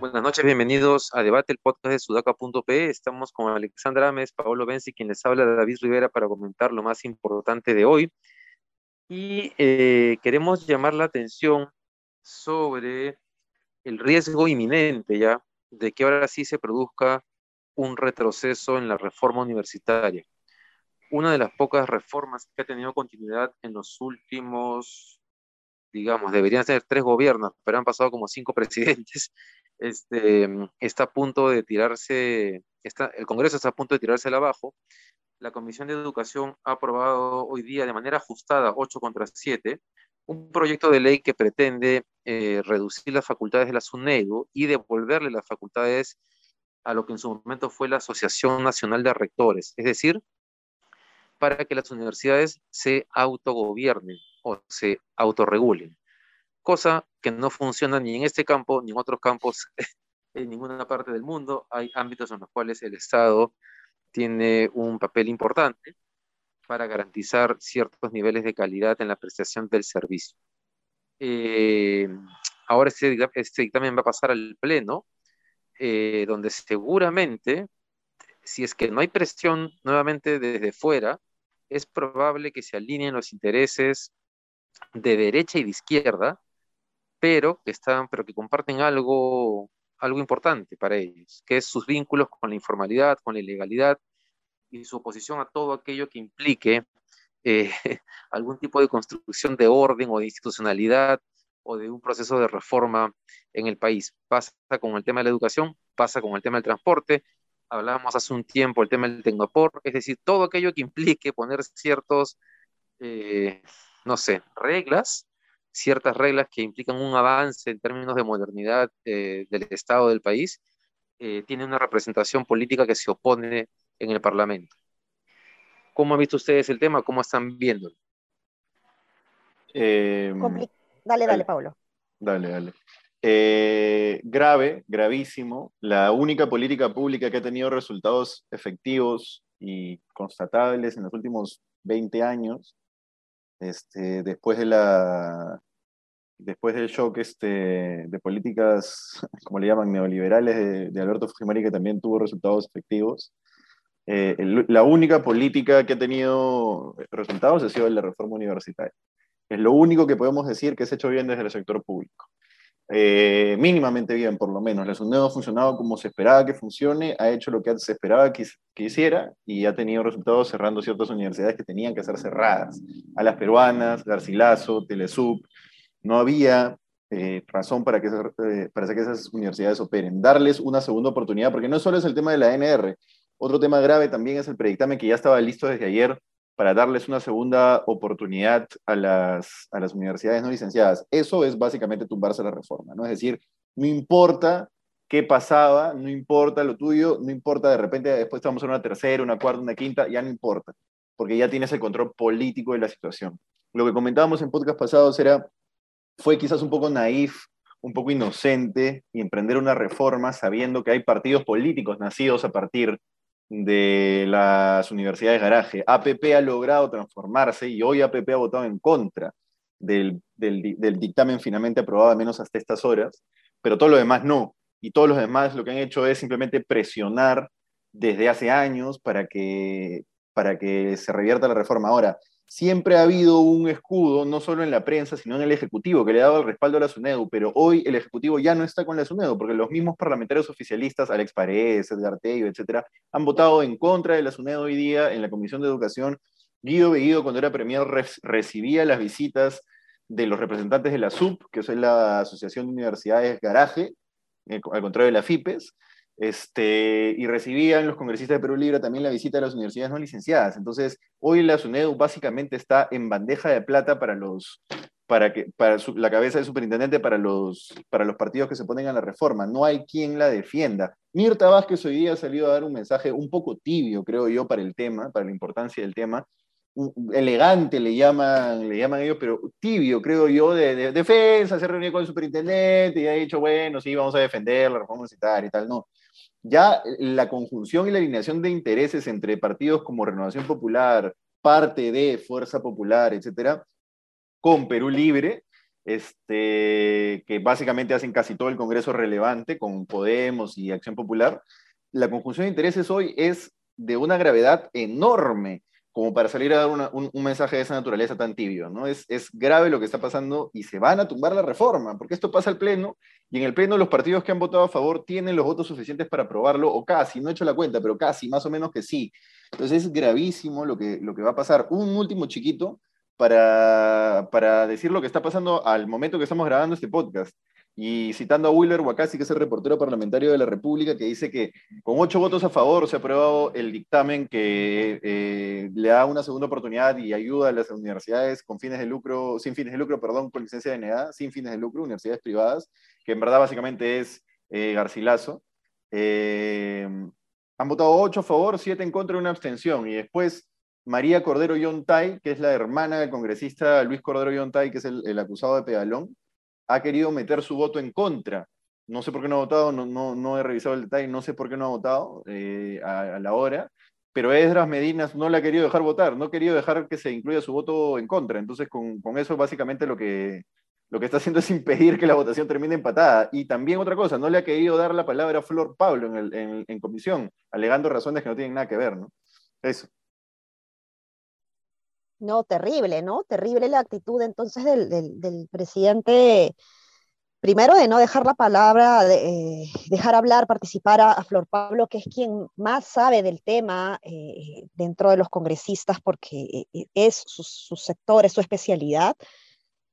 Buenas noches, bienvenidos a Debate, el podcast de sudaca.p. Estamos con Alexandra Ames, Paolo Benzi, quien les habla David Rivera para comentar lo más importante de hoy. Y eh, queremos llamar la atención sobre el riesgo inminente ya de que ahora sí se produzca un retroceso en la reforma universitaria. Una de las pocas reformas que ha tenido continuidad en los últimos, digamos, deberían ser tres gobiernos, pero han pasado como cinco presidentes, este, está a punto de tirarse, está, el Congreso está a punto de tirarse abajo. La Comisión de Educación ha aprobado hoy día de manera ajustada, 8 contra 7, un proyecto de ley que pretende eh, reducir las facultades de la SUNEDU y devolverle las facultades a lo que en su momento fue la Asociación Nacional de Rectores, es decir, para que las universidades se autogobiernen o se autorregulen cosa que no funciona ni en este campo ni en otros campos en ninguna parte del mundo. Hay ámbitos en los cuales el Estado tiene un papel importante para garantizar ciertos niveles de calidad en la prestación del servicio. Eh, ahora este, este, dictamen va a pasar al Pleno, eh, donde seguramente, si es que no hay presión nuevamente desde fuera, es probable que se alineen los intereses de derecha y de izquierda pero que, están, pero que comparten algo, algo importante para ellos, que es sus vínculos con la informalidad, con la ilegalidad y su oposición a todo aquello que implique eh, algún tipo de construcción de orden o de institucionalidad o de un proceso de reforma en el país. Pasa con el tema de la educación, pasa con el tema del transporte, hablábamos hace un tiempo el tema del tecnopor, es decir, todo aquello que implique poner ciertos, eh, no sé, reglas ciertas reglas que implican un avance en términos de modernidad eh, del Estado del país, eh, tiene una representación política que se opone en el Parlamento. ¿Cómo han visto ustedes el tema? ¿Cómo están viéndolo? Em, dale, dale, Pablo. Dale, dale. Eh, grave, gravísimo. La única política pública que ha tenido resultados efectivos y constatables en los últimos 20 años este, después, de la, después del shock este, de políticas, como le llaman, neoliberales de, Alberto Fujimori, que también tuvo resultados efectivos, eh, la única política que ha tenido resultados ha sido la reforma universitaria. Es lo único que podemos decir que se ha hecho bien desde el sector público. Eh, mínimamente bien, por lo menos. La SUNED ha funcionado como se esperaba que funcione, ha hecho lo que se esperaba que, hiciera y ha tenido resultados cerrando ciertas universidades que tenían que ser cerradas. A las peruanas, Garcilaso, Telesub, no había eh, razón para que, esas, eh, para que esas universidades operen. Darles una segunda oportunidad, porque no solo es el tema de la ANR, otro tema grave también es el predictamen que ya estaba listo desde ayer para darles una segunda oportunidad a las, a las universidades no licenciadas. Eso es básicamente tumbarse la reforma, ¿no? Es decir, no importa qué pasaba, no importa lo tuyo, no importa de repente después vamos a una tercera, una cuarta, una quinta, ya no importa, porque ya tienes el control político de la situación. Lo que comentábamos en podcast pasados era, fue quizás un poco naif, un poco inocente y emprender una reforma sabiendo que hay partidos políticos nacidos a partir de las universidades garaje. APP ha logrado transformarse y hoy APP ha votado en contra del, dictamen finalmente aprobado, al menos hasta estas horas, pero todo lo demás no. Y todos los demás lo que han hecho es simplemente presionar desde hace años para que, para que se revierta la reforma. Ahora, siempre ha habido un escudo, no solo en la prensa, sino en el Ejecutivo, que le dado el respaldo a la SUNEDU, pero hoy el Ejecutivo ya no está con la SUNEDU, porque los mismos parlamentarios oficialistas, Alex Paredes, Edgar Tello, etcétera, han votado en contra de la SUNEDU hoy día en la Comisión de Educación. Guido Bellido, cuando era premier, recibía las visitas de los representantes de la SUP, que es la Asociación de Universidades Garaje, eh, al contrario de la FIPES, este, y recibían los congresistas de Perú Libre también la visita de las universidades no licenciadas. Entonces, hoy la SUNEDU básicamente está en bandeja de plata para los para que para la cabeza del superintendente para los para los partidos que se ponen a la reforma. No hay quien la defienda. Mirta Vázquez hoy día ha salido a dar un mensaje un poco tibio, creo yo, para el tema, para la importancia del tema. Elegante le llaman, le llaman ellos, pero tibio, creo yo, de, defensa, se reunió con el superintendente y ha dicho, bueno, sí, vamos a defender la reforma universitaria y tal. No, ya la conjunción y la alineación de intereses entre partidos como Renovación Popular, parte de Fuerza Popular, etcétera, con Perú Libre, este, que básicamente hacen casi todo el Congreso relevante con Podemos y Acción Popular, la conjunción de intereses hoy es de una gravedad enorme como para salir a dar un, mensaje de esa naturaleza tan tibio, ¿no? Es, es grave lo que está pasando y se van a tumbar la reforma, porque esto pasa al Pleno y en el Pleno los partidos que han votado a favor tienen los votos suficientes para aprobarlo, o casi, no he hecho la cuenta, pero casi, más o menos que sí. Entonces es gravísimo lo que, lo que va a pasar. Un último chiquito para, para decir lo que está pasando al momento que estamos grabando este podcast. Y citando a Willer Wakasi, que es el reportero parlamentario de la República, que dice que con ocho votos a favor se ha aprobado el dictamen que eh, le da una segunda oportunidad y ayuda a las universidades con fines de lucro, sin fines de lucro, perdón, con licencia de NEA, sin fines de lucro, universidades privadas, que en verdad básicamente es eh, Garcilaso. Eh, han votado ocho a favor, siete en contra y una abstención. Y después María Cordero Yontay, que es la hermana del congresista Luis Cordero Yontay, que es el, el acusado de pedalón, ha querido meter su voto en contra. No sé por qué no ha votado, no, no, he revisado el detalle, no sé por qué no ha votado eh, a, la hora, pero Esdras Medinas no le ha querido dejar votar, no ha querido dejar que se incluya su voto en contra. Entonces, con, con eso básicamente lo que, lo que está haciendo es impedir que la votación termine empatada. Y también otra cosa, no le ha querido dar la palabra a Flor Pablo en, en, en comisión, alegando razones que no tienen nada que ver, ¿no? Eso. No, terrible, ¿no? Terrible la actitud entonces del, presidente, primero de no dejar la palabra, de, eh, dejar hablar, participar a, Flor Pablo, que es quien más sabe del tema eh, dentro de los congresistas, porque eh, es su, sector, es su especialidad.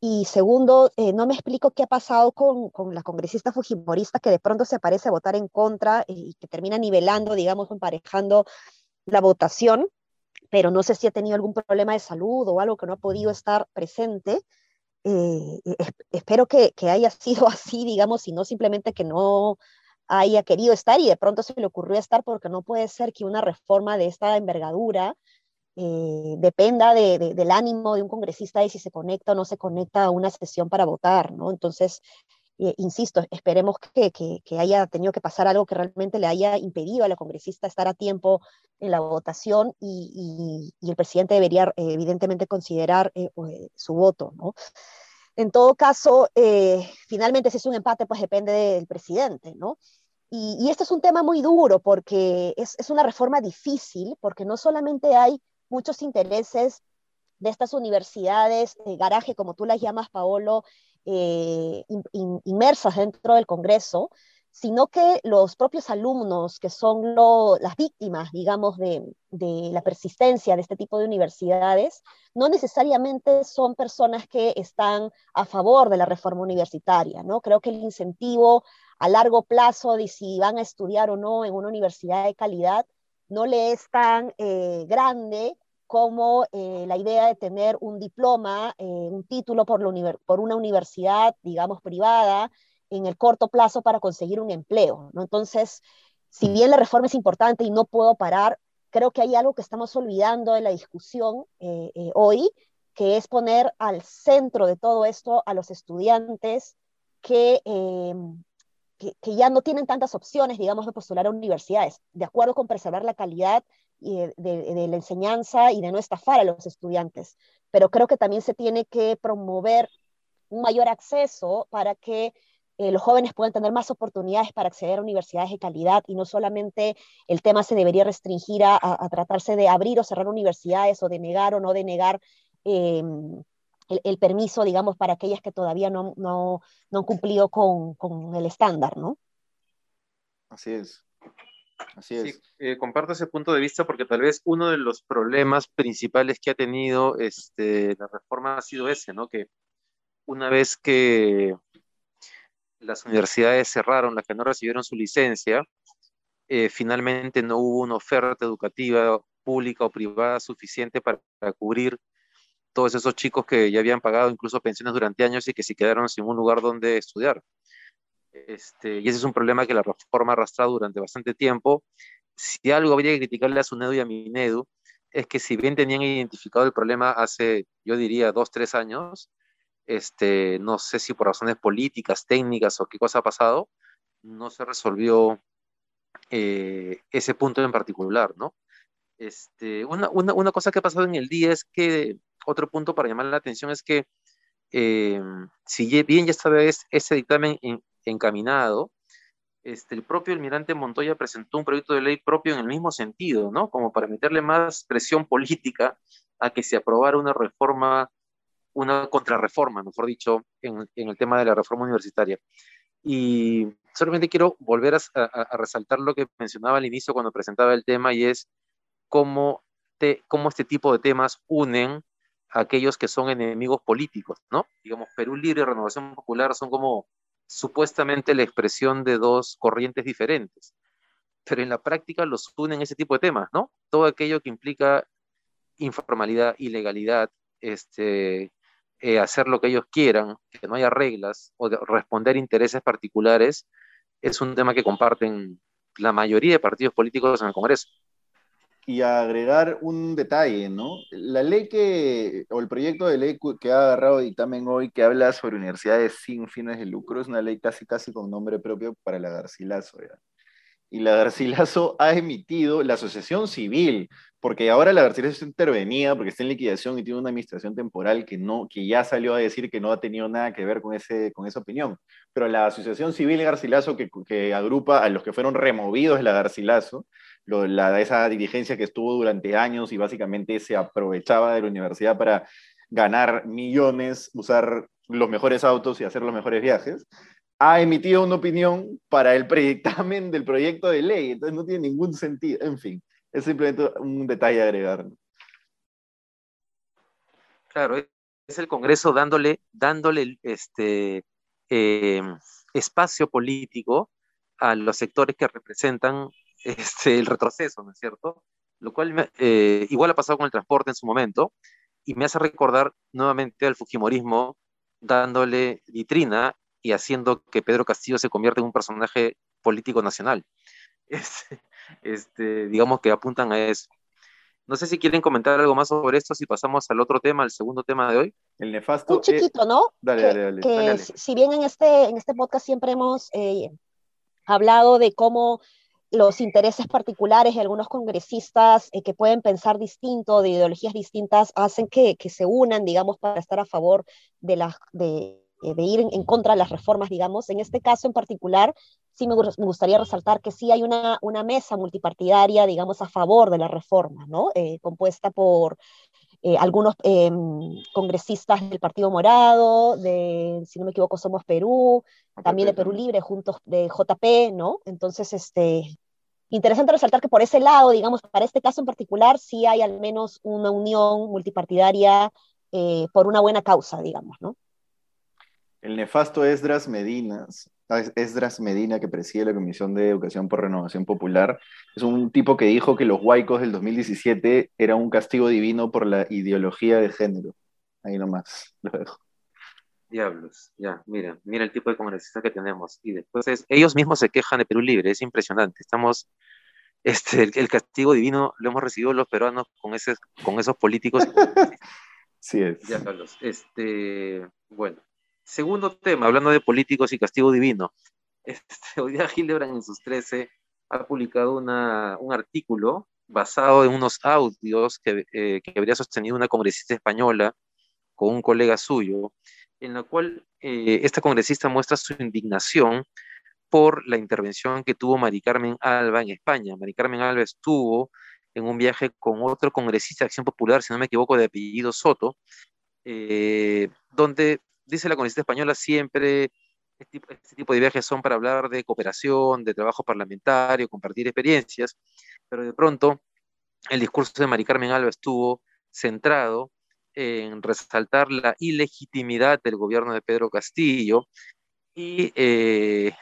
Y segundo, no me explico qué ha pasado con, con, la congresista fujimorista que de pronto se aparece a votar en contra y que termina nivelando, digamos, emparejando la votación pero no sé si ha tenido algún problema de salud o algo que no ha podido estar presente. Eh, espero que, haya sido así, digamos, y no simplemente que no haya querido estar y de pronto se le ocurrió estar porque no puede ser que una reforma de esta envergadura eh, dependa del ánimo de un congresista de si se conecta o no se conecta a una sesión para votar, ¿no? Entonces, eh, insisto, esperemos que, haya tenido que pasar algo que realmente le haya impedido a la congresista estar a tiempo en la votación y, el presidente debería evidentemente considerar eh, pues, su voto, ¿no? En todo caso, eh, finalmente si es un empate, pues depende del presidente, ¿no? Y, y este es un tema muy duro porque es, es una reforma difícil, porque no solamente hay muchos intereses de estas universidades, de garaje, como tú las llamas, Paolo, eh, inmersas dentro del Congreso, sino que los propios alumnos, que son las víctimas, digamos, de, la persistencia de este tipo de universidades, no necesariamente son personas que están a favor de la reforma universitaria, ¿no? Creo que el incentivo a largo plazo de si van a estudiar o no en una universidad de calidad no le es tan eh, grande como eh, la idea de tener un diploma, eh, un título por, una universidad, digamos, privada, en el corto plazo para conseguir un empleo. Entonces, si bien la reforma es importante y no puedo parar, creo que hay algo que estamos olvidando de la discusión eh, hoy, que es poner al centro de todo esto a los estudiantes que, que ya no tienen tantas opciones, digamos, de postular a universidades, de acuerdo con preservar la calidad de, la enseñanza y de no estafar a los estudiantes. Pero creo que también se tiene que promover un mayor acceso para que eh, los jóvenes puedan tener más oportunidades para acceder a universidades de calidad y no solamente el tema se debería restringir a, tratarse de abrir o cerrar universidades o de negar o no denegar em, el, permiso, digamos, para aquellas que todavía no, no, no han cumplido con, con, el estándar, ¿no? Así es. Así es. Eh, comparto ese punto de vista porque tal vez uno de los problemas principales que ha tenido este, la reforma ha sido ese, ¿no? Que una vez que las universidades cerraron, las que no recibieron su licencia, eh, finalmente no hubo una oferta educativa pública o privada suficiente para, para, cubrir todos esos chicos que ya habían pagado incluso pensiones durante años y que se quedaron sin un lugar donde estudiar. Este, y ese es un problema que la reforma ha arrastrado durante bastante tiempo. Si algo habría que criticarle a SUNEDU y a MINEDU, es que si bien tenían identificado el problema hace, yo diría, dos, tres años, este, no sé si por razones políticas, técnicas o qué cosa ha pasado, no se resolvió eh, ese punto en particular, ¿no? Este, una, una, una, cosa que ha pasado en el día es que, otro punto para llamar la atención es que, eh, si bien ya estaba ese dictamen encaminado, este, el propio almirante Montoya presentó un proyecto de ley propio en el mismo sentido, ¿no? Como para meterle más presión política a que se aprobara una reforma, una contrarreforma, mejor dicho, en, en el tema de la reforma universitaria. Y solamente quiero volver a, resaltar lo que mencionaba al inicio cuando presentaba el tema y es cómo, cómo este tipo de temas unen a aquellos que son enemigos políticos, ¿no? Digamos, Perú Libre y Renovación Popular son como supuestamente la expresión de dos corrientes diferentes, pero en la práctica los unen ese tipo de temas, ¿no? Todo aquello que implica informalidad, ilegalidad, este, eh, hacer lo que ellos quieran, que no haya reglas o de responder intereses particulares, es un tema que comparten la mayoría de partidos políticos en el Congreso. Y agregar un detalle, ¿no? La ley que, o el proyecto de ley que ha agarrado dictamen hoy que habla sobre universidades sin fines de lucro es una ley casi casi con nombre propio para la Garcilaso, ¿ya? y la Garcilaso ha emitido la asociación civil, porque ahora la Garcilaso está intervenida porque está en liquidación y tiene una administración temporal que, no, que ya salió a decir que no ha tenido nada que ver con, ese, con esa opinión. Pero la asociación civil Garcilaso, que, que agrupa a los que fueron removidos de la Garcilaso, lo, la, esa dirigencia que estuvo durante años y básicamente se aprovechaba de la universidad para ganar millones, usar los mejores autos y hacer los mejores viajes, ha emitido una opinión para el predictamen del proyecto de ley, entonces no tiene ningún sentido. En fin, es simplemente un detalle a agregar. Claro, es el Congreso dándole, dándole este, eh, espacio político a los sectores que representan este, el retroceso, ¿no es cierto? Lo cual eh, igual ha pasado con el transporte en su momento y me hace recordar nuevamente al Fujimorismo dándole vitrina y haciendo que Pedro Castillo se convierta en un personaje político nacional. Este, este, digamos que apuntan a eso. No sé si quieren comentar algo más sobre esto, si pasamos al otro tema, al segundo tema de hoy. El nefasto. Un chiquito, ¿no? Dale, dale, dale, Si bien en este, en este podcast siempre hemos eh, hablado de cómo los intereses particulares de algunos congresistas eh, que pueden pensar distinto, de ideologías distintas, hacen que, que, se unan, digamos, para estar a favor de, la, de, eh, de ir en, contra de las reformas, digamos. En este caso en particular, sí me, gustaría resaltar que sí hay una, una, mesa multipartidaria, digamos, a favor de la reforma, ¿no? Eh, compuesta por eh, algunos em, congresistas del Partido Morado, de, si no me equivoco, Somos Perú, también de Perú Libre, juntos de JP, ¿no? Entonces, este, interesante resaltar que por ese lado, digamos, para este caso en particular, sí hay al menos una unión multipartidaria por una buena causa, digamos, ¿no? El nefasto Esdras Medina, Esdras Medina, que preside la Comisión de Educación por Renovación Popular, es un tipo que dijo que los huaicos del 2017 era un castigo divino por la ideología de género. Ahí nomás, lo dejo. Diablos, ya, mira, mira el tipo de congresista que tenemos. Y después ellos mismos se quejan de Perú Libre, es impresionante. Estamos, este, el, castigo divino lo hemos recibido los peruanos con, ese, con esos políticos. sí es. Ya, Carlos, este, bueno, Segundo tema, hablando de políticos y castigo divino. Este, hoy día Hildebrand en sus 13 ha publicado una, un artículo basado en unos audios que, eh, que, habría sostenido una congresista española con un colega suyo, en la cual eh, esta congresista muestra su indignación por la intervención que tuvo Mari Carmen Alba en España. Mari Carmen Alba estuvo en un viaje con otro congresista de Acción Popular, si no me equivoco, de apellido Soto, eh, donde dice la Comunidad Española siempre, este, este, tipo de viajes son para hablar de cooperación, de trabajo parlamentario, compartir experiencias, pero de pronto el discurso de Mari Carmen Alba estuvo centrado en resaltar la ilegitimidad del gobierno de Pedro Castillo y eh,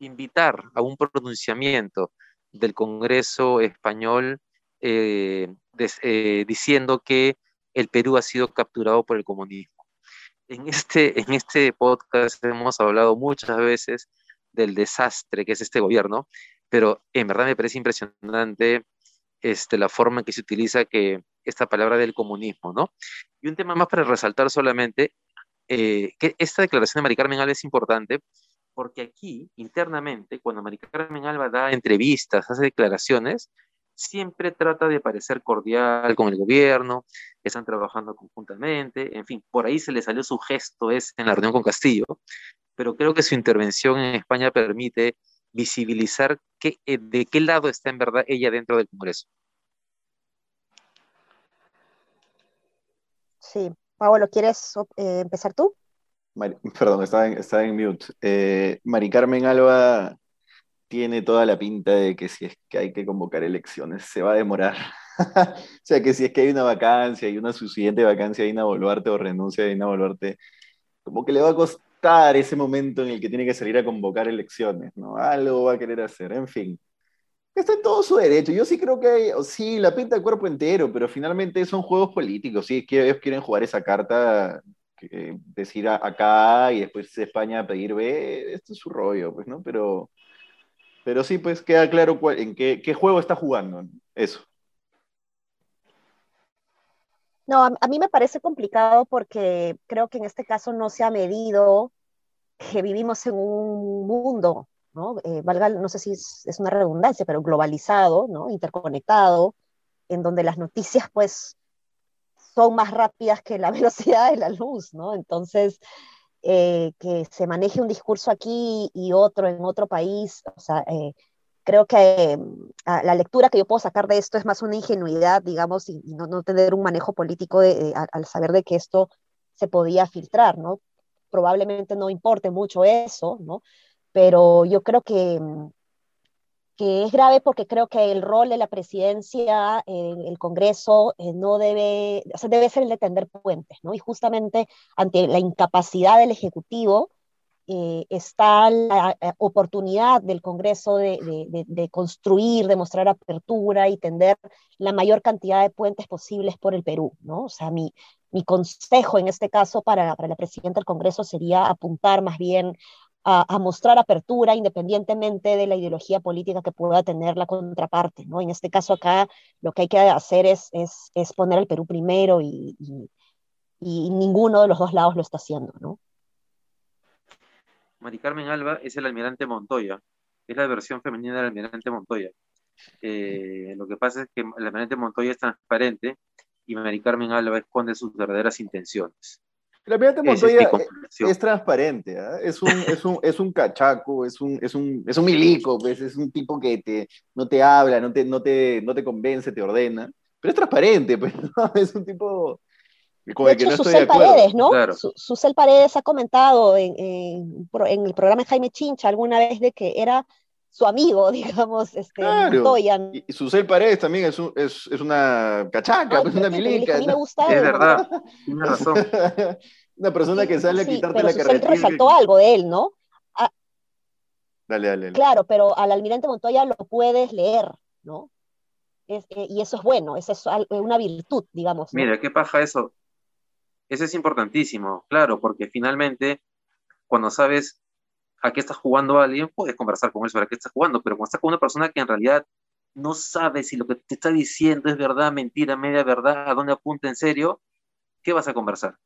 invitar a un pronunciamiento del Congreso español eh, eh, diciendo que el Perú ha sido capturado por el comunismo en este, en este podcast hemos hablado muchas veces del desastre que es este gobierno, pero en verdad me parece impresionante este, la forma en que se utiliza que esta palabra del comunismo, ¿no? Y un tema más para resaltar solamente, eh, que esta declaración de Mari Carmen Alves es importante porque aquí, internamente, cuando María Carmen Alba da entrevistas, hace declaraciones, siempre trata de parecer cordial con el gobierno, están trabajando conjuntamente, en fin, por ahí se le salió su gesto ese en la reunión con Castillo, pero creo que su intervención en España permite visibilizar eh, de qué lado está en verdad ella dentro del Congreso. Sí, Pablo, ¿quieres eh, empezar tú? perdón, estaba en, mute. Eh, Mari Carmen Alba tiene toda la pinta de que si es que hay que convocar elecciones, se va a demorar. o sea, que si es que hay una vacancia y una siguiente vacancia de Ina Boluarte o renuncia de Ina Boluarte, como que le va a costar ese momento en el que tiene que salir a convocar elecciones, ¿no? Algo va a querer hacer, en fin. Está en todo su derecho. Yo sí creo que hay, sí, la pinta de cuerpo entero, pero finalmente son juegos políticos. Sí, ellos quieren jugar esa carta, decir acá y después España pedir B, esto es su rollo, pues, ¿no? Pero, pero sí, pues queda claro en qué, qué, juego está jugando, eso. No, a, mí me parece complicado porque creo que en este caso no se ha medido que vivimos en un mundo, ¿no? Eh, valga, no sé si es, es, una redundancia, pero globalizado, ¿no? Interconectado, en donde las noticias, pues, son más rápidas que la velocidad de la luz, ¿no? Entonces, eh, que se maneje un discurso aquí y otro en otro país, o sea, eh, creo que mm, la lectura que yo puedo sacar de esto es más una ingenuidad, digamos, y, no, no, tener un manejo político al saber de que esto se podía filtrar, ¿no? Probablemente no importe mucho eso, ¿no? Pero yo creo que mm, que es grave porque creo que el rol de la presidencia en el Congreso eh, no debe, o sea, debe ser el de tender puentes, ¿no? Y justamente ante la incapacidad del Ejecutivo eh, está la eh, oportunidad del Congreso de, de, de, construir, de mostrar apertura y tender la mayor cantidad de puentes posibles por el Perú, ¿no? O sea, mi, mi consejo en este caso para, para la presidenta del Congreso sería apuntar más bien a, mostrar apertura independientemente de la ideología política que pueda tener la contraparte, ¿no? En este caso acá lo que hay que hacer es, es, poner el Perú primero y, y, ninguno de los dos lados lo está haciendo, ¿no? Mari Carmen Alba es el almirante Montoya, es la versión femenina del almirante Montoya. Eh, lo que pasa es que el almirante Montoya es transparente y Mari Carmen Alba esconde sus verdaderas intenciones. La Pirata Montoya es, transparente, ¿ah? es, un, es, un, es un cachaco, es un, es un, es un milico, pues, es un tipo que te, no te habla, no te, no, te, no te convence, te ordena, pero es transparente, pues, es un tipo con el que no estoy de acuerdo. Paredes, ¿no? Claro. Susel Paredes ha comentado en, en, en, el programa de Jaime Chincha alguna vez de que era su amigo, digamos, este, claro. Y Susel Paredes también es, un, es, es, una cachaca, es una milica. A mí me gusta. Es verdad, tiene razón. una persona que sale a quitarte la carretera. resaltó algo de él, ¿no? Ah, dale, dale, Claro, pero al almirante Montoya lo puedes leer, ¿no? Es, eh, y eso es bueno, eso es una virtud, digamos. Mira, ¿qué paja eso? Eso es importantísimo, claro, porque finalmente, cuando sabes a qué está jugando alguien, puedes conversar con él sobre qué está jugando, pero cuando estás con una persona que en realidad no sabe si lo que te está diciendo es verdad, mentira, media verdad, a dónde apunta en serio, ¿qué vas a conversar?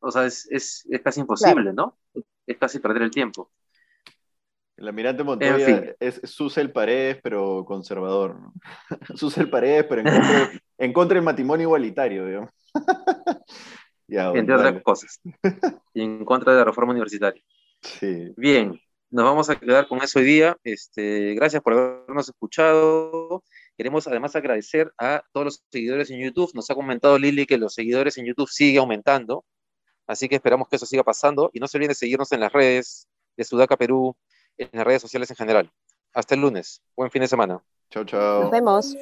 O sea, es, es, es casi imposible, ¿no? Es casi perder el tiempo. El almirante Montoya es Susel Paredes, pero conservador. ¿no? Susel Paredes, pero en contra, del matrimonio igualitario, digamos. Entre otras cosas. Y en contra de la reforma universitaria. Bien, nos vamos a quedar con eso hoy día. Este, gracias por habernos escuchado. Queremos además agradecer a todos los seguidores en YouTube. Nos ha comentado Lili que los seguidores en YouTube siguen aumentando. Así que esperamos que eso siga pasando. Y no se olviden de seguirnos en las redes de Sudaca Perú, en las redes sociales en general. Hasta el lunes. Buen fin de semana. Chao, chao. Nos vemos.